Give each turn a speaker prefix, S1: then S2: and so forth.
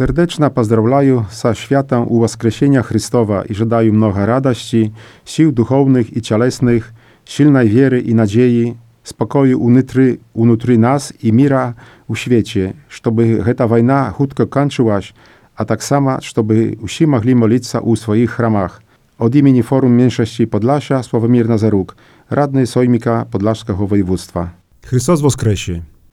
S1: Serdeczna pozdrawляю со światem ułaskrzesienia Chrystowa i żedaję mnoga radości, sił duchownych i cielesnych, silnej wiery i nadziei, spokoju unutry, unutry nas i mira u świecie, żeby ta wojna chutko kończyłaś, a tak samo, żeby usi mogli modlić u swoich chramach. Od imieni Forum Mniejszości Podlasia Sławomir Nazaruk, radny Sojmika Podlaskiego Województwa.
S2: Chrystus Woskresie.